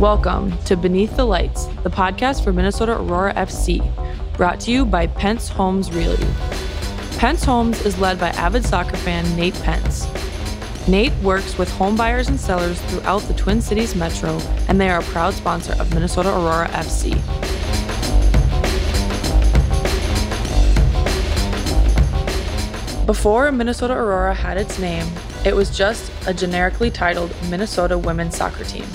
Welcome to Beneath the Lights, the podcast for Minnesota Aurora FC, brought to you by Pence Homes Realty. Pence Homes is led by avid soccer fan Nate Pence. Nate works with home buyers and sellers throughout the Twin Cities Metro, and they are a proud sponsor of Minnesota Aurora FC. Before Minnesota Aurora had its name, it was just a generically titled Minnesota women's soccer team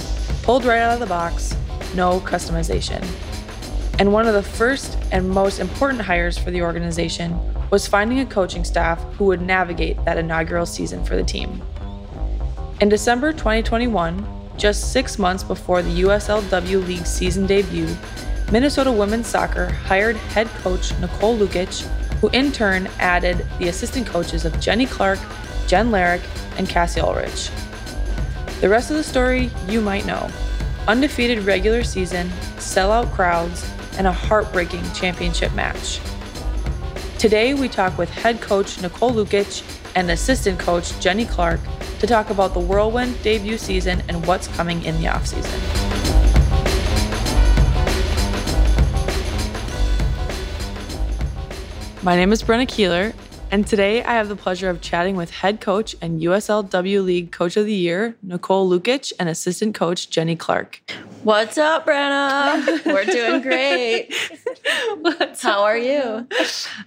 pulled right out of the box, no customization. And one of the first and most important hires for the organization was finding a coaching staff who would navigate that inaugural season for the team. In December 2021, just six months before the USL W League season debut, Minnesota women's soccer hired head coach Nicole Lukic, who in turn added the assistant coaches of Jennie Clark, Jen Larrick, and Cassie Ulrich. The rest of the story you might know undefeated regular season, sellout crowds, and a heartbreaking championship match. Today, we talk with head coach Nicole Lukic and assistant coach Jennie Clark to talk about the whirlwind debut season and what's coming in the offseason. My name is Brenna Keeler, and today I have the pleasure of chatting with head coach and USL W League Coach of the Year, Nicole Lukic, and assistant coach Jennie Clark. What's up, Brenna? We're doing great. What's How up? are you?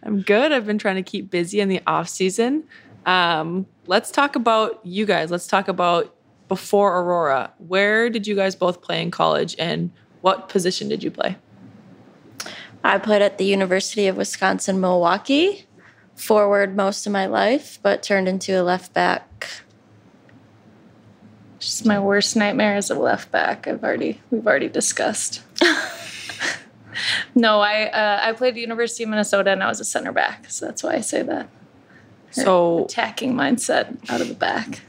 I'm good. I've been trying to keep busy in the off season. Um, let's talk about you guys. Let's talk about before Aurora. Where did you guys both play in college and what position did you play? I played at the University of Wisconsin Milwaukee forward most of my life, but turned into a left back. Just my worst nightmare is a left back. I've already we've already discussed. no, I uh, I played at the University of Minnesota and I was a center back, so that's why I say that. So attacking mindset out of the back.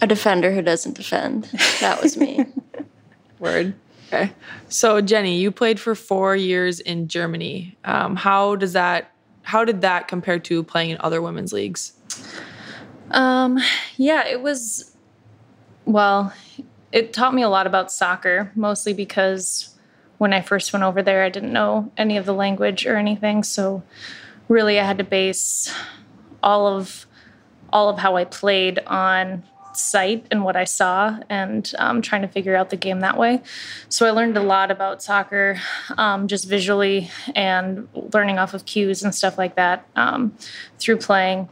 A defender who doesn't defend. That was me. Word. Okay. So Jennie, you played for four years in Germany. Um, how does that how did that compare to playing in other women's leagues? Um, yeah, it was, well, it taught me a lot about soccer, mostly because when I first went over there, I didn't know any of the language or anything. So really, I had to base all of all of how I played on sight and what I saw, and um, trying to figure out the game that way. So I learned a lot about soccer um, just visually and learning off of cues and stuff like that um, through playing.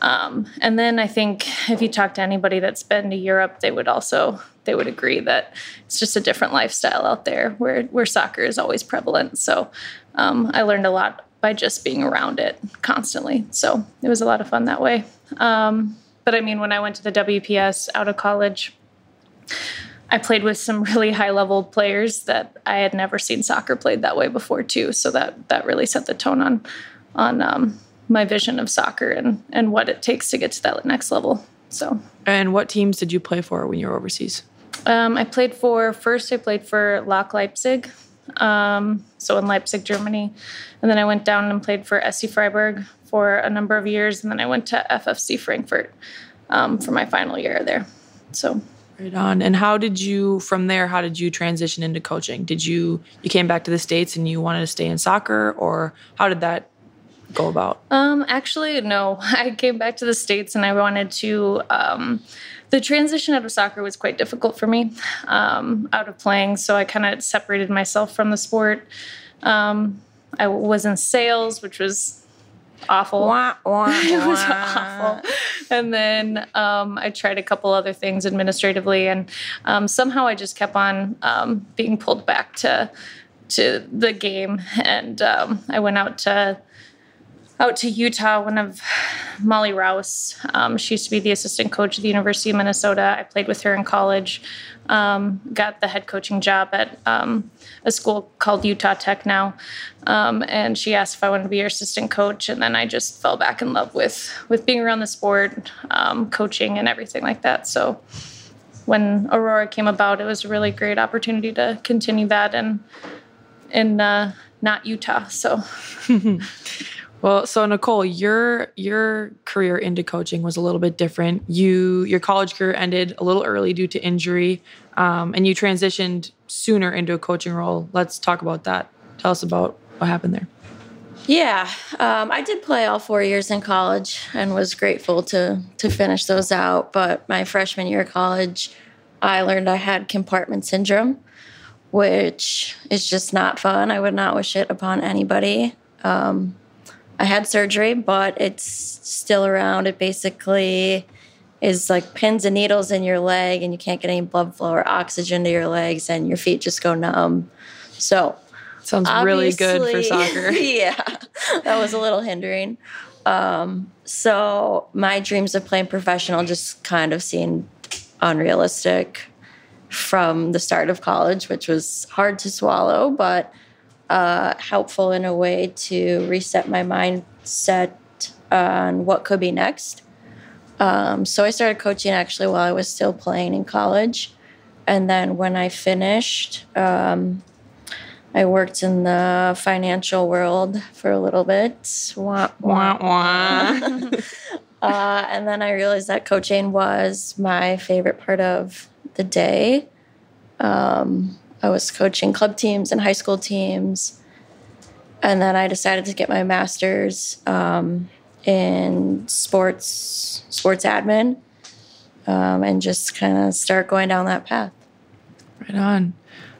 Um, and then I think if you talk to anybody that's been to Europe, they would also they would agree that it's just a different lifestyle out there where where soccer is always prevalent. So um, I learned a lot by just being around it constantly. So it was a lot of fun that way. Um, but I mean, when I went to the WPS out of college, I played with some really high level players that I had never seen soccer played that way before too. So that that really set the tone on on um, my vision of soccer and and what it takes to get to that next level. So. And what teams did you play for when you were overseas? Um, I played for first. I played for Lok Leipzig, um, so in Leipzig, Germany, and then I went down and played for SC Freiburg for a number of years, and then I went to FFC Frankfurt um, for my final year there. So. Right on. And how did you from there? How did you transition into coaching? Did you you came back to the states and you wanted to stay in soccer, or how did that go about? Um, actually, no. I came back to the states and I wanted to. Um, the transition out of soccer was quite difficult for me um, out of playing, so I kind of separated myself from the sport. Um, I was in sales, which was awful. Wah, wah, it was awful. And then um, I tried a couple other things administratively, and um, somehow I just kept on um, being pulled back to to the game. And um, I went out to out to Utah. One of Molly Rouse, um, she used to be the assistant coach at the University of Minnesota. I played with her in college. Um, got the head coaching job at um, a school called Utah Tech now, um, and she asked if I wanted to be her assistant coach, and then I just fell back in love with with being around the sport, um, coaching, and everything like that. So when Aurora came about, it was a really great opportunity to continue that and in uh, not Utah. So. Well, so Nicole, your your career into coaching was a little bit different. You your college career ended a little early due to injury, um, and you transitioned sooner into a coaching role. Let's talk about that. Tell us about what happened there. Yeah, um, I did play all four years in college and was grateful to to finish those out. But my freshman year of college, I learned I had compartment syndrome, which is just not fun. I would not wish it upon anybody. Um, I had surgery, but it's still around. It basically is like pins and needles in your leg, and you can't get any blood flow or oxygen to your legs, and your feet just go numb. So, sounds really good for soccer. yeah, that was a little hindering. Um, so, my dreams of playing professional just kind of seemed unrealistic from the start of college, which was hard to swallow, but uh, helpful in a way to reset my mindset on what could be next. Um, so I started coaching actually while I was still playing in college. And then when I finished, um, I worked in the financial world for a little bit. Wah, wah, wah. uh, and then I realized that coaching was my favorite part of the day. Um, I was coaching club teams and high school teams. And then I decided to get my master's um, in sports sports admin um, and just kind of start going down that path. Right on.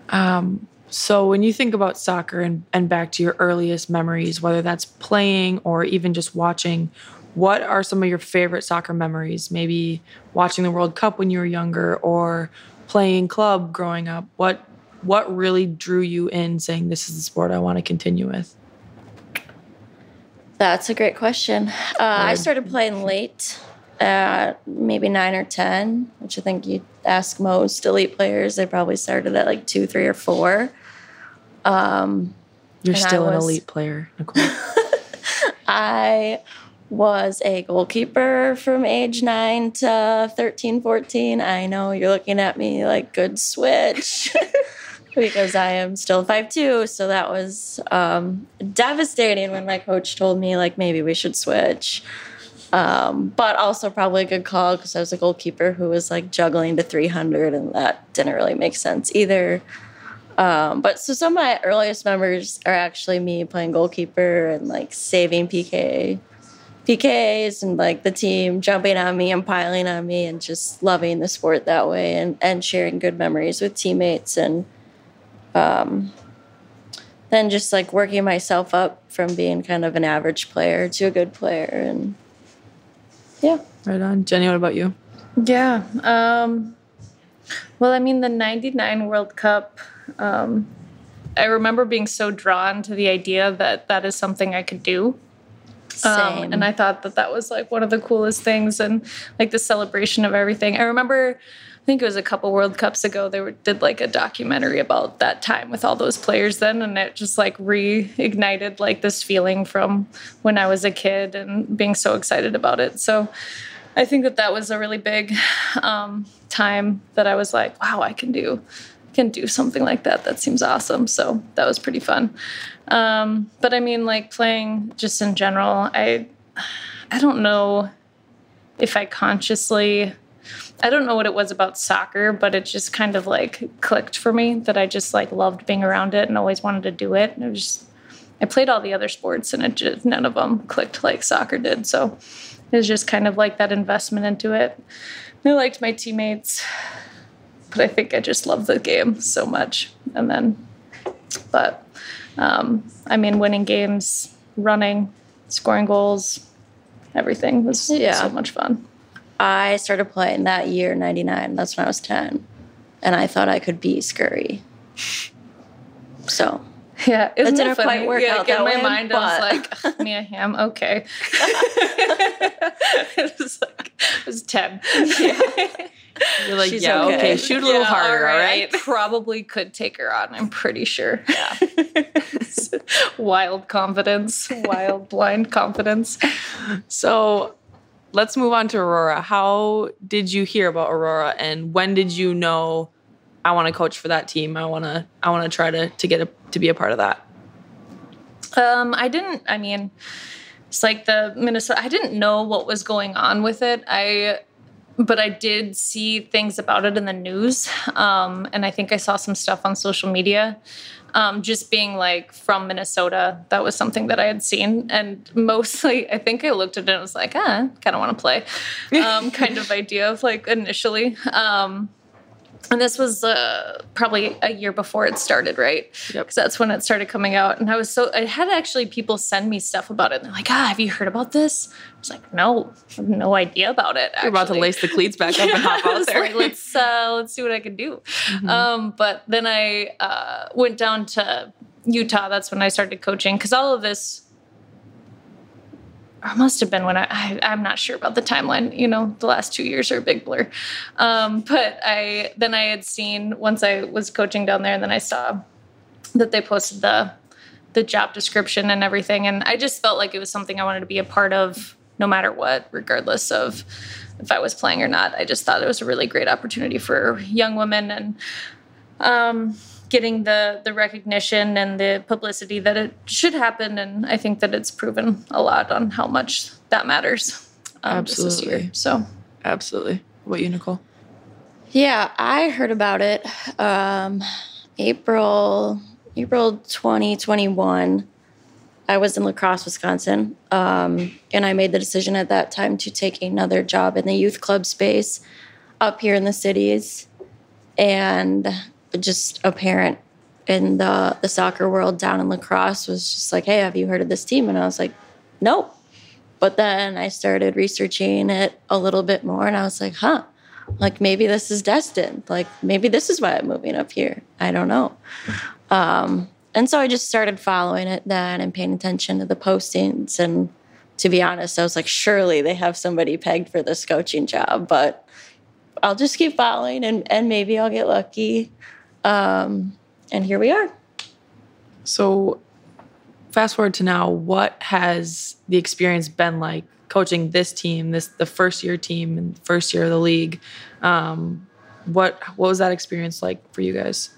Um, so when you think about soccer and, and back to your earliest memories, whether that's playing or even just watching, what are some of your favorite soccer memories? Maybe watching the World Cup when you were younger or playing club growing up. What what really drew you in saying this is the sport I want to continue with? That's a great question. Uh, I started playing late, at maybe nine or 10, which I think you ask most elite players. They probably started at like two, three, or four. Um, You're still was, an elite player, Nicole. I was a goalkeeper from age 9 to 13, 14. I know you're looking at me like good switch. because I am still five two. So that was um, devastating when my coach told me like maybe we should switch. Um, but also probably a good call because I was a goalkeeper who was like juggling to 300, and that didn't really make sense either. Um, but so some of my earliest memories are actually me playing goalkeeper and like saving PK PKs and like the team jumping on me and piling on me and just loving the sport that way and, and sharing good memories with teammates and um, then just like working myself up from being kind of an average player to a good player and yeah. Right on. Jennie what about you? Yeah um, well i mean the 99 world cup um, i remember being so drawn to the idea that that is something i could do um, and I thought that that was like one of the coolest things, and like the celebration of everything. I remember I think it was a couple World Cups ago. They were, did like a documentary about that time with all those players then, and it just like reignited like this feeling from when I was a kid and being so excited about it. So I think that that was a really big um, time that I was like, wow, I can do can do something like that. That seems awesome. So that was pretty fun. Um, but I mean, like playing just in general, I I don't know if I consciously I don't know what it was about soccer, but it just kind of like clicked for me that I just like loved being around it and always wanted to do it. And it was just, I played all the other sports and it just, none of them clicked like soccer did. So it was just kind of like that investment into it. I liked my teammates, but I think I just love the game so much. And then, but um, I mean, winning games, running, scoring goals, everything was yeah. so much fun. I started playing that year, 99. That's when I was 10. And I thought I could be Scurry. So. Yeah, isn't it didn't funny? quite work yeah, out in my way, mind, but... I was like, Mia Hamm, okay. it was like, it was 10. Yeah. You're like, She's yeah, okay. okay. shoot a little yeah, harder, all right. I probably could take her on, I'm pretty sure. Yeah. wild confidence, wild blind confidence. So let's move on to Aurora. How did you hear about Aurora and when did you know I want to coach for that team? I want to I want to try to to get a, to be a part of that. Um, I didn't. I mean, it's like the Minnesota. I didn't know what was going on with it. I, but I did see things about it in the news, um, and I think I saw some stuff on social media. Um, just being like from Minnesota, that was something that I had seen, and mostly I think I looked at it and was like, ah, kind of want to play, um, kind of idea of like initially. Um, and this was uh, probably a year before it started, right? Yep. Because that's when it started coming out, and I was so I had actually people send me stuff about it. And they're like, "Ah, have you heard about this?" I was like, "No, I have no idea about it." You're about to lace the cleats back up and hop out there. like, let's uh, let's see what I can do. Mm-hmm. Um, but then I uh, went down to Utah. That's when I started coaching because all of this. It must have been when I, I I'm not sure about the timeline. You know, the last two years are a big blur. Um, but I then I had seen once I was coaching down there, and then I saw that they posted the the job description and everything, and I just felt like it was something I wanted to be a part of, no matter what, regardless of if I was playing or not. I just thought it was a really great opportunity for young women and um, getting the the recognition and the publicity that it should happen. And I think that it's proven a lot on how much that matters. Um, just this year. Absolutely. So Absolutely. What you, Nicole? Yeah, I heard about it um, April April 2021. I was in La Crosse, Wisconsin, um, and I made the decision at that time to take another job in the youth club space up here in the cities, and just a parent in the the soccer world down in La Crosse was just like, "Hey, have you heard of this team?" And I was like, "Nope." But then I started researching it a little bit more, and I was like, "Huh." like maybe this is destined like maybe this is why i'm moving up here i don't know um, and so i just started following it then and paying attention to the postings and to be honest i was like surely they have somebody pegged for this coaching job but i'll just keep following and, and maybe i'll get lucky um, and here we are So, fast forward to now, what has the experience been like coaching this team, this the first year team and first year of the league? Um, what what was that experience like for you guys?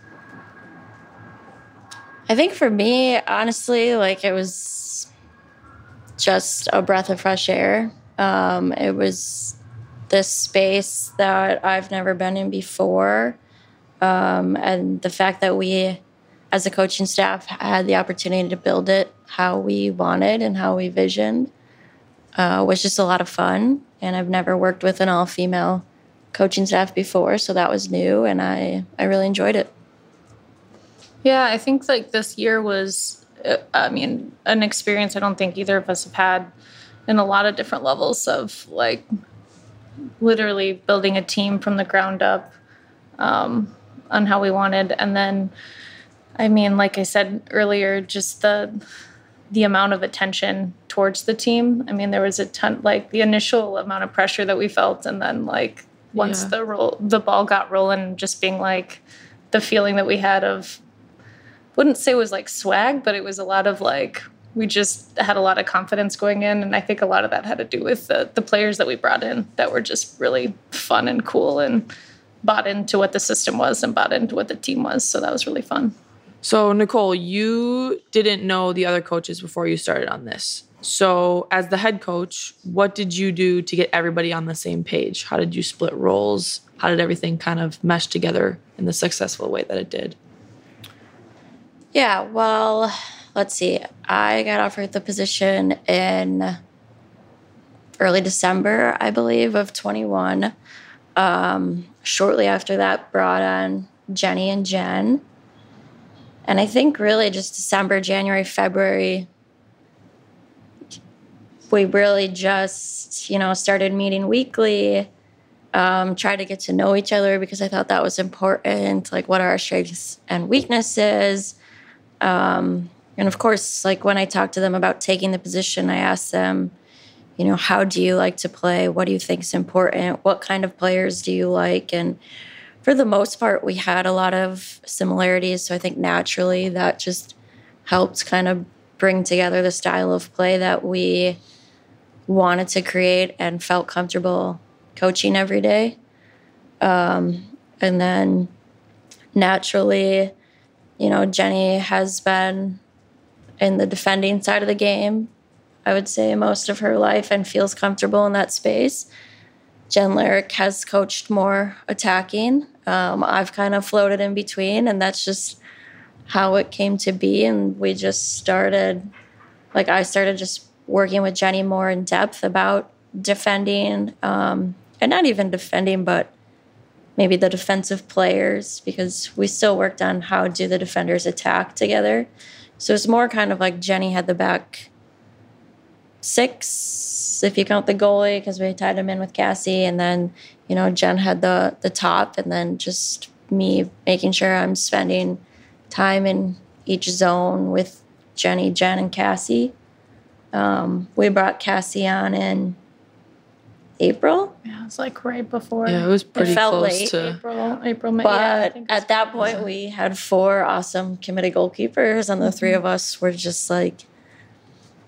I think for me, honestly, like it was just a breath of fresh air. Um, it was this space that I've never been in before. Um, and the fact that we, as a coaching staff, had the opportunity to build it how we wanted and how we visioned uh, was just a lot of fun. And I've never worked with an all female coaching staff before, so that was new, and I, I really enjoyed it. Yeah, I think like this year was, uh, I mean, an experience I don't think either of us have had in a lot of different levels of like literally building a team from the ground up um, on how we wanted. And then, I mean, like I said earlier, just the, the amount of attention towards the team. I mean, there was a ton, like the initial amount of pressure that we felt, and then like once Yeah. the roll, the ball got rolling, just being like the feeling that we had of, wouldn't say it was like swag, but it was a lot of like we just had a lot of confidence going in, and I think a lot of that had to do with the the players that we brought in that were just really fun and cool and bought into what the system was and bought into what the team was. So that was really fun. So, Nicole, you didn't know the other coaches before you started on this. So, as the head coach, what did you do to get everybody on the same page? How did you split roles? How did everything kind of mesh together in the successful way that it did? Yeah, well, let's see. I got offered the position in early December, I believe, of 21. Um, shortly after that, brought on Jennie and Jen. And I think really just December, January, February, we really just, you know, started meeting weekly, um, tried to get to know each other because I thought that was important. Like, what are our strengths and weaknesses? Um, and of course, like when I talked to them about taking the position, I asked them, you know, how do you like to play? What do you think is important? What kind of players do you like? And for the most part, we had a lot of similarities. So I think naturally that just helped kind of bring together the style of play that we wanted to create and felt comfortable coaching every day. Um, and then naturally, you know, Jennie has been in the defending side of the game I would say, most of her life and feels comfortable in that space. Jen Larrick has coached more attacking. Um, I've kind of floated in between, and that's just how it came to be. And we just started, like, I started just working with Jennie more in depth about defending, um, and not even defending, but maybe the defensive players, because we still worked on how do the defenders attack together. So it's more kind of like Jennie had the back six, if you count the goalie, because we tied him in with Cassie, and then you know Jen had the the top, and then just me making sure I'm spending time in each zone with Jennie, Jen, and Cassie. Um, we brought Cassie on in April, Yeah, it was like right before Yeah, it was pretty felt close late. to. April, April, May. but think it was at that point we had four awesome committed goalkeepers, and the three of us were just like,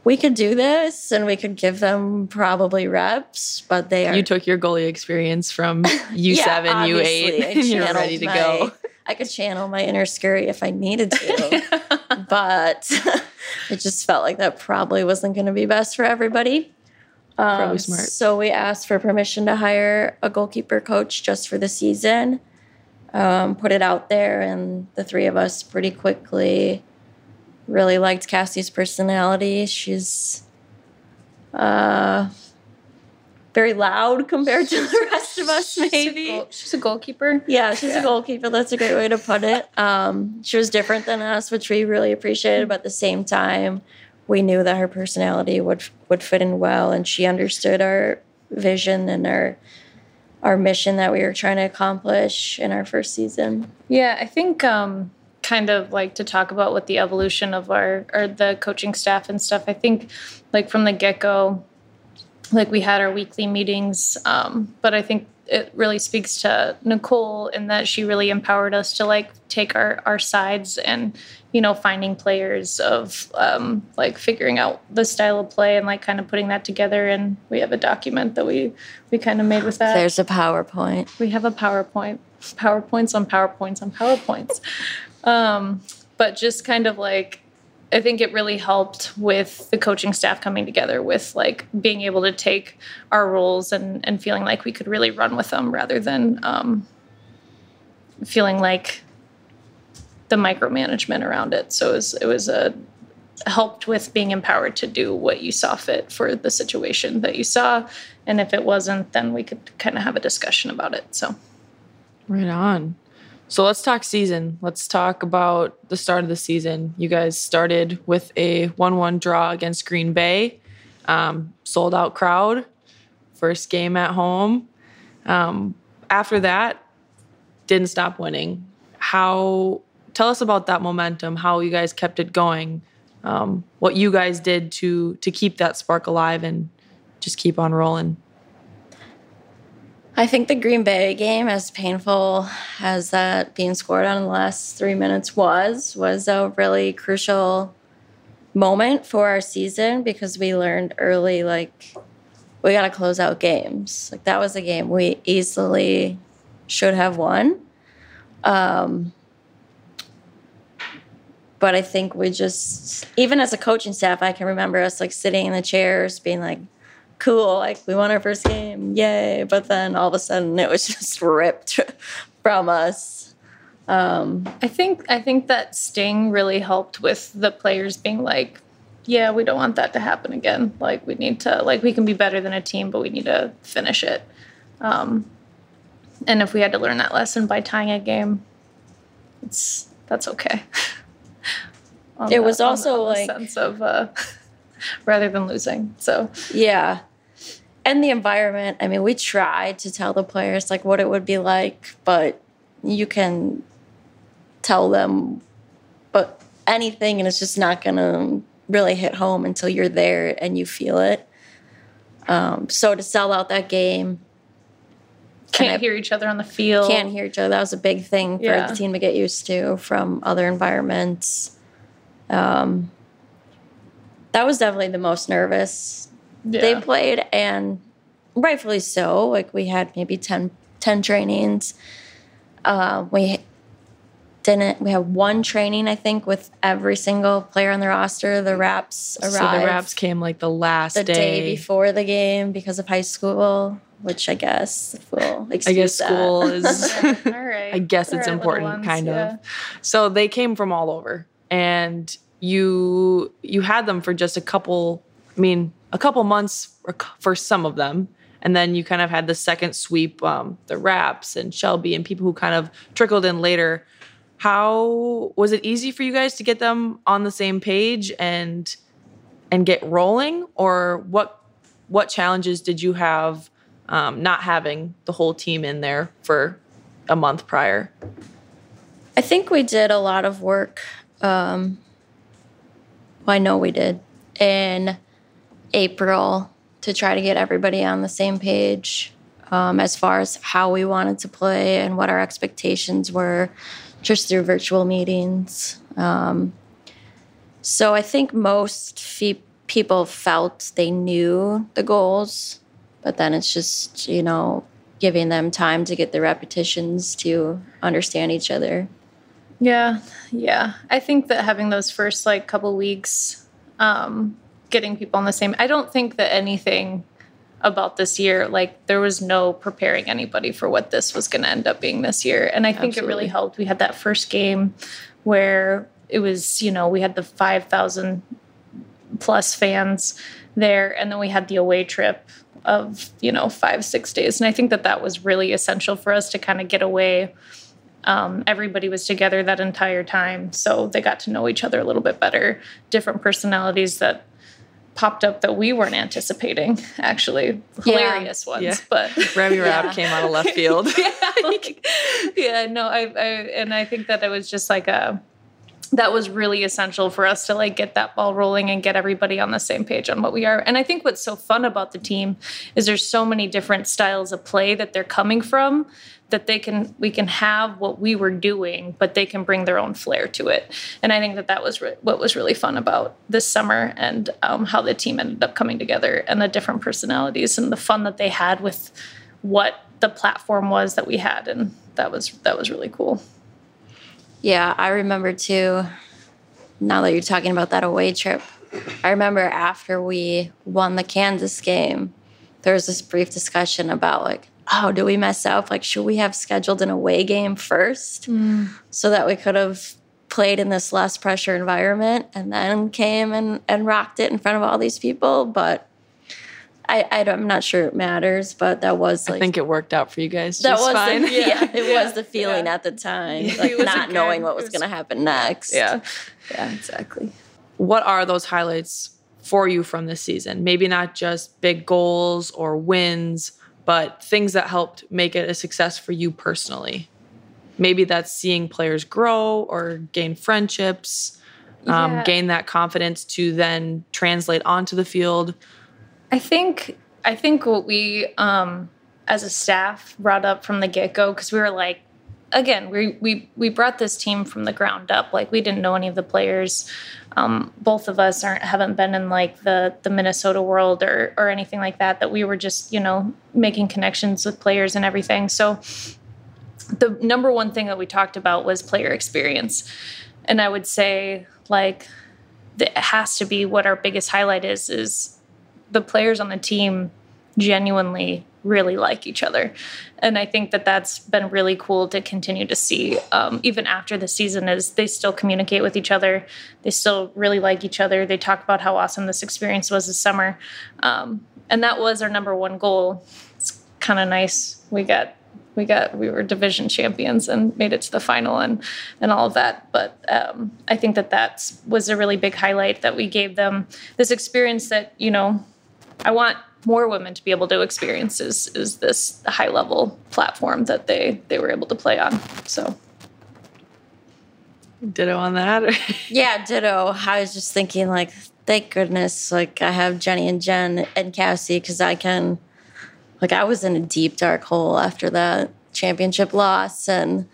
we could do this, and we could give them probably reps, but they are You took your goalie experience from U7, Yeah, U8, I and you're ready to my- go. I could channel my inner Scurry if I needed to, but it just felt like that probably wasn't going to be best for everybody. Um, Probably smart. So we asked for permission to hire a goalkeeper coach just for the season. Um, put it out there, and the three of us pretty quickly really liked Cassie's personality. She's uh, very loud compared to the rest of us, She's a maybe. goal- She's a goalkeeper. Yeah, she's Yeah. a goalkeeper. That's a great way to put it. Um, she was different than us, which we really appreciated. But at the same time, we knew that her personality would would fit in well, and she understood our vision and our our mission that we were trying to accomplish in our first season. Yeah, I think um, kind of like to talk about what the evolution of our or the coaching staff and stuff. I think like from the get go, like we had our weekly meetings, um, but I think it really speaks to Nicole in that she really empowered us to like take our our sides and you know finding players of um, like figuring out the style of play and like kind of putting that together. And we have a document that we we kind of made with that. There's a PowerPoint. We have a PowerPoint, PowerPoints on PowerPoints on PowerPoints. Um, but just kind of like, I think it really helped with the coaching staff coming together with like being able to take our roles and, and feeling like we could really run with them rather than um, feeling like the micromanagement around it. So it was, it was a, helped with being empowered to do what you saw fit for the situation that you saw. And if it wasn't, then we could kind of have a discussion about it. So Right on. So let's talk season. Let's talk about the start of the season. You guys started with a 1 1 draw against Green Bay, um, sold out crowd, first game at home. Um, after that, didn't stop winning. How, tell us about that momentum, how you guys kept it going, um, what you guys did to, to keep that spark alive and just keep on rolling. I think the Green Bay game, as painful as that being scored on in the last three minutes was, was a really crucial moment for our season because we learned early, like, we got to close out games. Like, that was a game we easily should have won. Um, but I think we just, even as a coaching staff, I can remember us like sitting in the chairs being like, cool, like we won our first game, yay. But then all of a sudden it was just ripped from us. Um, I think I think that sting really helped with the players being like, yeah, we don't want that to happen again. Like we need to like we can be better than a team, but we need to finish it. Um, and if we had to learn that lesson by tying a game, it's that's okay. It the- was also, like- sense of uh, rather than losing. So yeah. And the environment, I mean, we tried to tell the players like what it would be like, but you can tell them but anything and it's just not gonna really hit home until you're there and you feel it. Um, so to sell out that game, can't I- hear each other on the field. can't hear each other. That was a big thing for Yeah. the team to get used to from other environments. Um, that was definitely the most nervous they played, and rightfully so. Like we had maybe 10, 10 trainings. Uh, we didn't we had one training I think with every single player on the roster. The Rapps arrived. So the Rapps came like the last the day. day before the game because of high school, which I guess will excuse I guess that. school is. All right. I guess All it's right, important, ones, kind yeah. of. So they came from all over, and you you had them for just a couple. I mean, a couple months for- some of them, and then you kind of had the second sweep, um, the Rapps and Shelby and people who kind of trickled in later. How was it easy for you guys to get them on the same page and and get rolling, or what what challenges did you have um, not having the whole team in there for a month prior? I think we did a lot of work. Um, well, I know we did in April to try to get everybody on the same page um, as far as how we wanted to play and what our expectations were, just through virtual meetings. Um, so I think most fe- people felt they knew the goals, but then it's just you know giving them time to get the repetitions to understand each other. Yeah, yeah. I think that having those first like couple weeks, um, getting people on the same. I don't think that anything about this year, like there was no preparing anybody for what this was going to end up being this year, and I think it really helped. We had that first game where it was, you know, we had the five thousand plus fans there, and then we had the away trip of you know five six days, and I think that that was really essential for us to kind of get away um, everybody was together that entire time so they got to know each other a little bit better different personalities that popped up that we weren't anticipating actually hilarious ones Yeah. but Remy Yeah. Rapp came out of left field. yeah, like, yeah no I, I and i think that it was just like a that was really essential for us to like get that ball rolling and get everybody on the same page on what we are and i think what's so fun about the team is there's so many different styles of play that they're coming from that they can we can have what we were doing but they can bring their own flair to it and i think that that was re- what was really fun about this summer and um, how the team ended up coming together and the different personalities and the fun that they had with what the platform was that we had and that was that was really cool Yeah, I remember too. Now that you're talking about that away trip, I remember after we won the Kansas game, there was this brief discussion about like, oh, do we mess up? Like, should we have scheduled an away game first mm. so that we could have played in this less pressure environment and then came and, and rocked it in front of all these people? But I, I don't, I'm not sure it matters, but that was like I think it worked out for you guys. that just was fine. The, yeah, it Yeah. was the feeling Yeah. at the time, Yeah, like not knowing what was, was- going to happen next. yeah yeah exactly What are those highlights for you from this season? Maybe not just big goals or wins, but things that helped make it a success for you personally. Maybe that's seeing players grow or gain friendships, um, Yeah. gain that confidence to then translate onto the field. I think I think what we um as a staff brought up from the get-go cuz we were like again, we we we brought this team from the ground up. Like we didn't know any of the players. Um, both of us aren't haven't been in like the the Minnesota world or or anything like that. That we were just you know making connections with players and everything. So the number one thing that we talked about was player experience, and I would say like it has to be what our biggest highlight is is the players on the team genuinely really like each other. And i think that that's been really cool to continue to see um, even after the season is they still communicate with each other. They still really like each other. They talk about how awesome this experience was this summer. Um, and that was our number one goal. It's kind of nice. We got we got we were division champions and made it to the final and and all of that. But um, i think that that was a really big highlight that we gave them this experience that you know i want more women to be able to experience is, is this high level platform that they they were able to play on so Ditto on that. Yeah, ditto. I was just thinking, like, thank goodness, like, I have Jennie and Jen and Cassie because I can, like, I was in a deep, dark hole after that championship loss. And,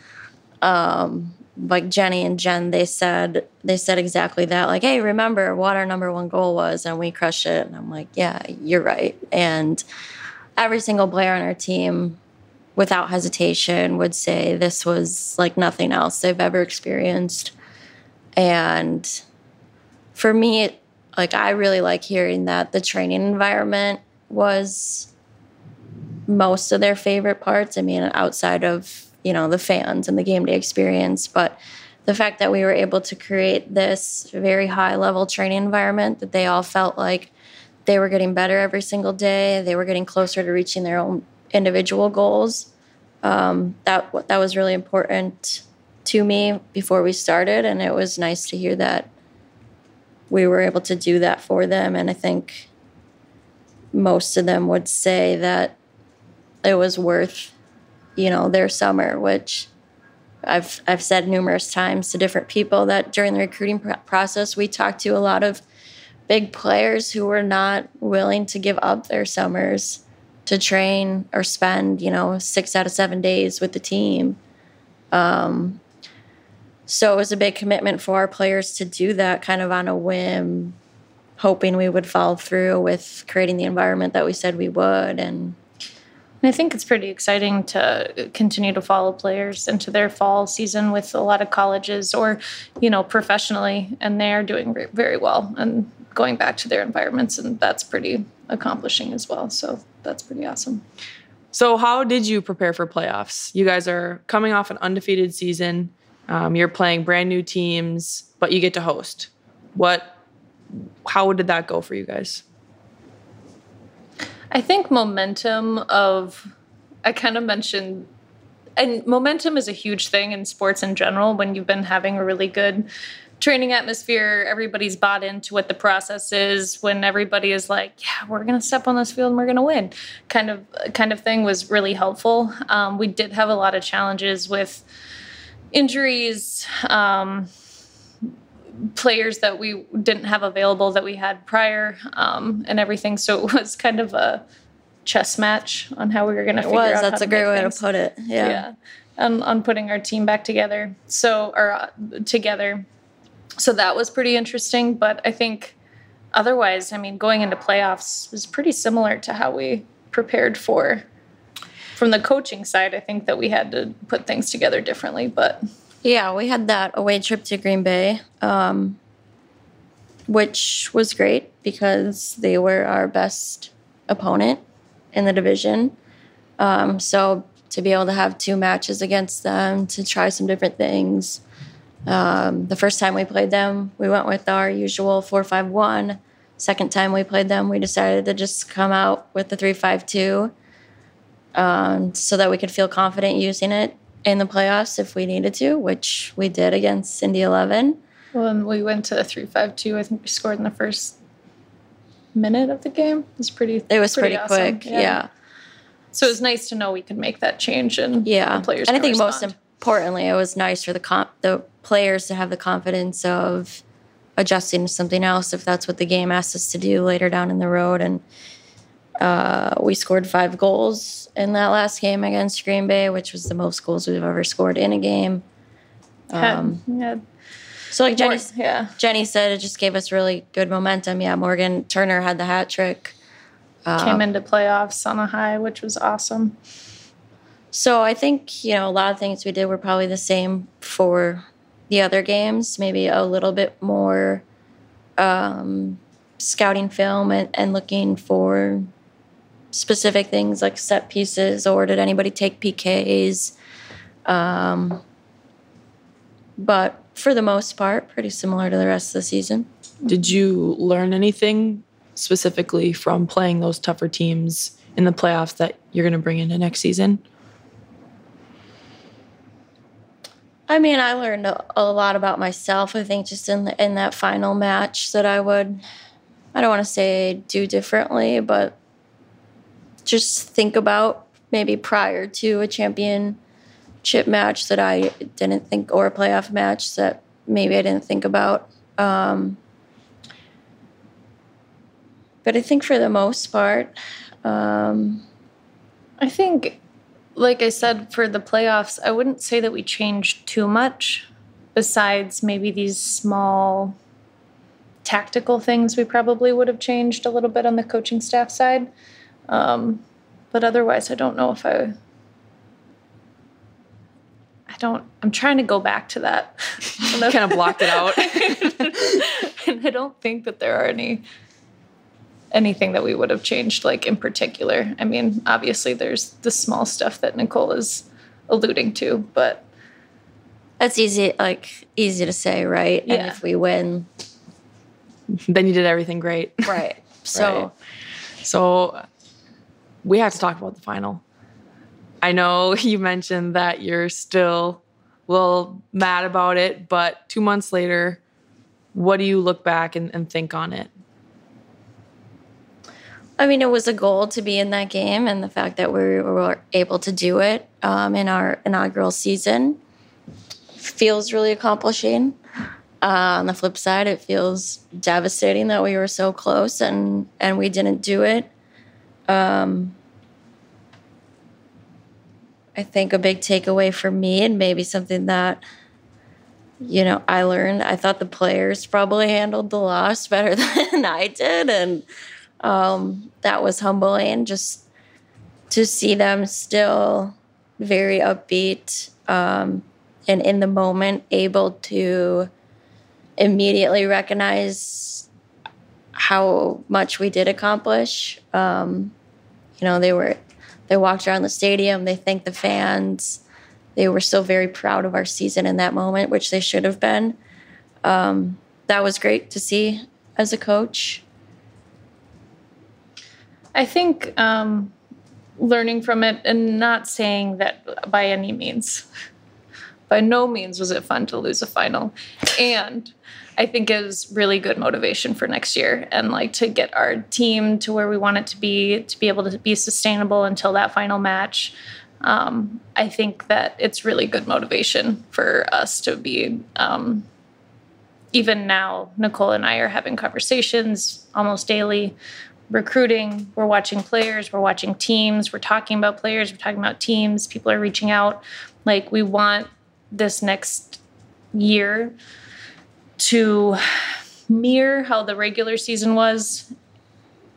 um, like Jennie and Jen, they said they said exactly that. Like, hey, remember what our number one goal was, and we crushed it. And I'm like, yeah, you're right. And every single player on our team without hesitation would say this was like nothing else they've ever experienced. And for me, like I really like hearing that the training environment was most of their favorite parts. I mean, outside of, you know, the fans and the game day experience, but the fact that we were able to create this very high level training environment that they all felt like they were getting better every single day, they were getting closer to reaching their own individual goals. Um, that that was really important to me before we started, and it was nice to hear that we were able to do that for them. And I think most of them would say that it was worth, you know, their summer, which I've I've said numerous times to different people that during the recruiting pr- process we talked to a lot of big players who were not willing to give up their summers to train or spend you know six out of seven days with the team. Um, so it was a big commitment for our players to do that kind of on a whim, hoping we would follow through with creating the environment that we said we would and and I think it's pretty exciting to continue to follow players into their fall season with a lot of colleges or, you know, professionally, and they are doing very well and going back to their environments, and that's pretty accomplishing as well. So that's pretty awesome. So, how did you prepare for playoffs? You guys are coming off an undefeated season. Um, you're playing brand new teams, but you get to host. What? How did that go for you guys? I think momentum of, I kind of mentioned, and momentum is a huge thing in sports in general when you've been having a really good training atmosphere everybody's bought into what the process is when everybody is like yeah we're going to step on this field and we're going to win kind of kind of thing was really helpful. Um, we did have a lot of challenges with injuries um, players that we didn't have available that we had prior um, and everything. So it was kind of a chess match on how we were going to figure out. It was. That's a great way things. to put it. Yeah. yeah. On, on putting our team back together. So, or uh, together. So that was pretty interesting. But I think otherwise, I mean, going into playoffs was pretty similar to how we prepared for. From the coaching side, I think that we had to put things together differently, but yeah, we had that away trip to Green Bay, um, which was great because they were our best opponent in the division. Um, so to be able to have two matches against them, to try some different things. Um, the first time we played them, we went with our usual 4 5 1. Second time we played them, we decided to just come out with the 3 5 2 um, so that we could feel confident using it in the playoffs if we needed to, which we did against Indy 11. Well, and we went to 3 5 2. I think we scored in the first minute of the game. It was pretty It was pretty, pretty awesome. quick, yeah. yeah. So it was nice to know we could make that change and yeah. players. And I think respond. most importantly, it was nice for the comp- the players to have the confidence of adjusting to something else if that's what the game asks us to do later down in the road. And uh, we scored five goals in that last game against Green Bay, which was the most goals we've ever scored in a game. Um, yeah. So like Jennie, yeah. Jennie said, it just gave us really good momentum. Yeah, Morgan Turner had the hat trick. Came um, into playoffs on a high, which was awesome. So I think you know a lot of things we did were probably the same for the other games. Maybe a little bit more um, scouting film and, and looking for specific things like set pieces or did anybody take PKs? Um, but for the most part, pretty similar to the rest of the season. Did you learn anything specifically from playing those tougher teams in the playoffs that you're going to bring into next season? I mean, I learned a, a, lot about myself. I think just in the, in that final match that I would, I don't want to say do differently, but just think about maybe prior to a championship match that I didn't think, or a playoff match that maybe I didn't think about. Um, but I think for the most part, um, I think, like I said, for the playoffs, I wouldn't say that we changed too much besides maybe these small tactical things we probably would have changed a little bit on the coaching staff side. Um, but otherwise, I don't know if I I don't. I'm trying to go back to that. kind of blocked it out. and I don't think that there are any anything that we would have changed like in particular. I mean, obviously there's the small stuff that Nicole is alluding to, but That's easy, like easy to say, right? And Yeah. if we win, then you did everything great. right? So Right. So we have to talk about the final. I know you mentioned that you're still a little mad about it, but two months later, what do you look back and, and think on it? I mean, it was a goal to be in that game, and the fact that we were able to do it um, in our inaugural season feels really accomplishing. Uh, on the flip side, it feels devastating that we were so close and and we didn't do it. Um, I think a big takeaway for me, and maybe something that you know I learned. I thought the players probably handled the loss better than I did, and um, that was humbling just to see them still very upbeat um, and in the moment able to immediately recognize how much we did accomplish. Um, you know, they were they walked around the stadium, they thanked the fans. They were still very proud of our season in that moment, which they should have been. Um, that was great to see as a coach. I think um, learning from it and not saying that by any means, by no means was it fun to lose a final. And I think is really good motivation for next year and like to get our team to where we want it to be, to be able to be sustainable until that final match. Um, I think that it's really good motivation for us to be. Um, even now, Nicole and I are having conversations almost daily recruiting, we're watching players, we're watching teams, we're talking about players, we're talking about teams, people are reaching out. Like we want this next year to mirror how the regular season was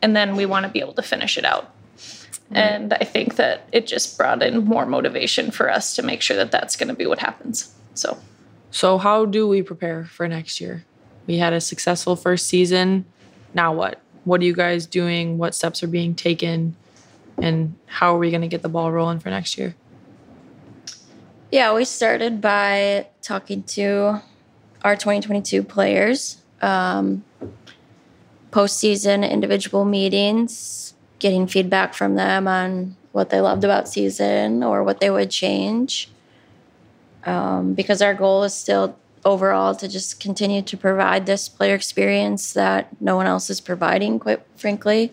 and then we want to be able to finish it out. And I think that it just brought in more motivation for us to make sure that that's going to be what happens. So, So, how do we prepare for next year? We had a successful first season. Now, what? What are you guys doing? What steps are being taken? And how are we going to get the ball rolling for next year? Yeah, we started by talking to our 2022 players, um, postseason individual meetings, getting feedback from them on what they loved about season or what they would change. Um, because our goal is still overall to just continue to provide this player experience that no one else is providing, quite frankly.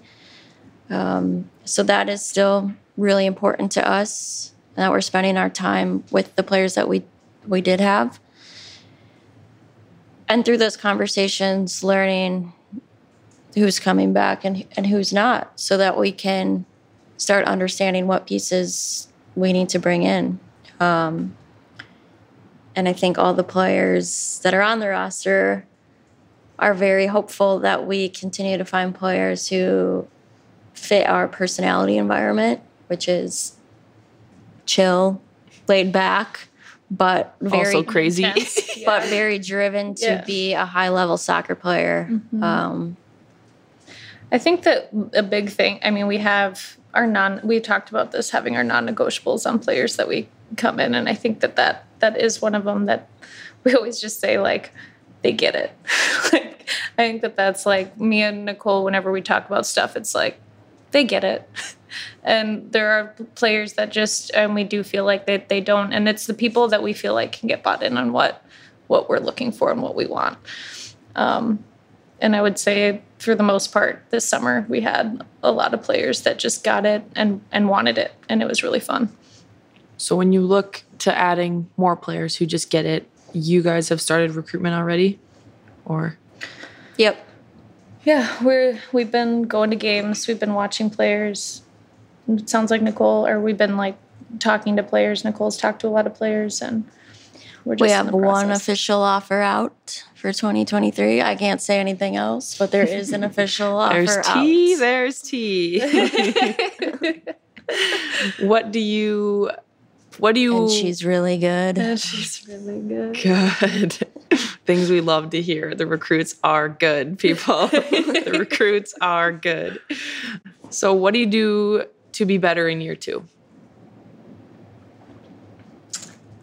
Um, so that is still really important to us and that we're spending our time with the players that we we did have and through those conversations learning who's coming back and and who's not so that we can start understanding what pieces we need to bring in. Um, and i think all the players that are on the roster are very hopeful that we continue to find players who fit our personality environment which is chill, laid back, but very also crazy. but very driven to Yeah. be a high level soccer player. Um, I think that a big thing, I mean, we have our non, we talked about this, having our non negotiables on players that we come in. And I think that, that that is one of them that we always just say, like, they get it. like, I think that that's like me and Nicole, whenever we talk about stuff, it's like, they get it. And there are players that just, and we do feel like they, they don't. And it's the people that we feel like can get bought in on what, what we're looking for and what we want. Um, and I would say for the most part this summer we had a lot of players that just got it and and wanted it and it was really fun. So, when you look to adding more players who just get it, you guys have started recruitment already? Or yep. Yeah, we're we've been going to games, we've been watching players. It sounds like Nicole or we've been like talking to players. Nicole's talked to a lot of players and we're just We have one official offer out for 2023. I can't say anything else, but there is an official offer out. there's tea, out. there's tea. what do you What do you? And she's really good. And she's really good. good. Things we love to hear. The recruits are good, people. the recruits are good. So, what do you do to be better in year two?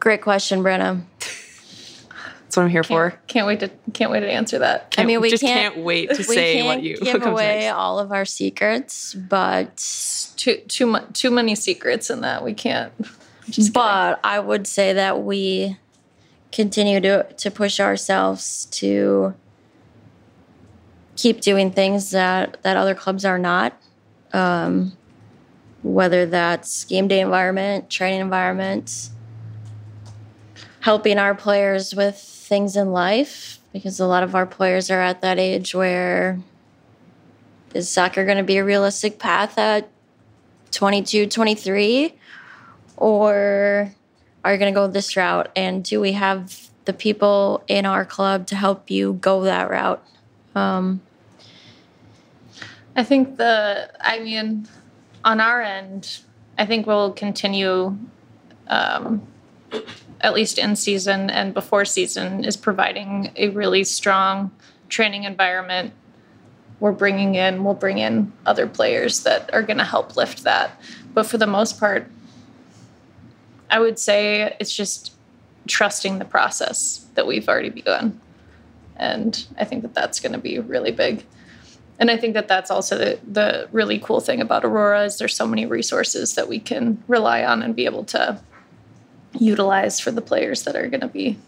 Great question, Brenna. That's what I'm here for. Can't, can't wait to can't wait to answer that. Can't, I mean, we just can't, can't wait to say what you give what comes away next. all of our secrets, but Too too much too many secrets in that we can't. But I would say that we continue to to push ourselves to keep doing things that that other clubs are not. Um, whether that's game day environment, training environment, helping our players with things in life, because a lot of our players are at that age where is soccer going to be a realistic path at 22, 23? Or are you going to go this route? And do we have the people in our club to help you go that route? Um, I think the, I mean, on our end, I think we'll continue, um, at least in season and before season, is providing a really strong training environment. We're bringing in, we'll bring in other players that are going to help lift that. But for the most part, I would say it's just trusting the process that we've already begun. And I think that that's going to be really big and I think that that's also the, the really cool thing about Aurora is there's so many resources that we can rely on and be able to utilize for the players that are going to be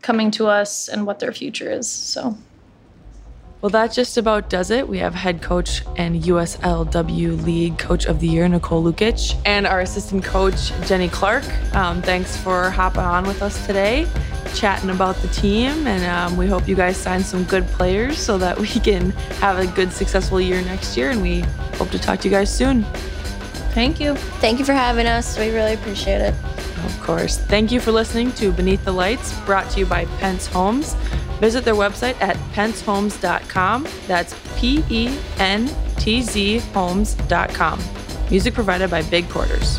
coming to us and what their future is. So Well, that just about does it. We have head coach and USL W League Coach of the Year, Nicole Lukic, and our assistant coach, Jennie Clark. Um, thanks for hopping on with us today, chatting about the team. And um, we hope you guys sign some good players so that we can have a good, successful year next year. And we hope to talk to you guys soon. thank you. thank you for having us. We really appreciate it. Of course. Thank you for listening to Beneath the Lights, brought to you by Pentz Homes. Visit their website at pentzhomes.com. That's P E N T Z homes.com. Music provided by Big Porters.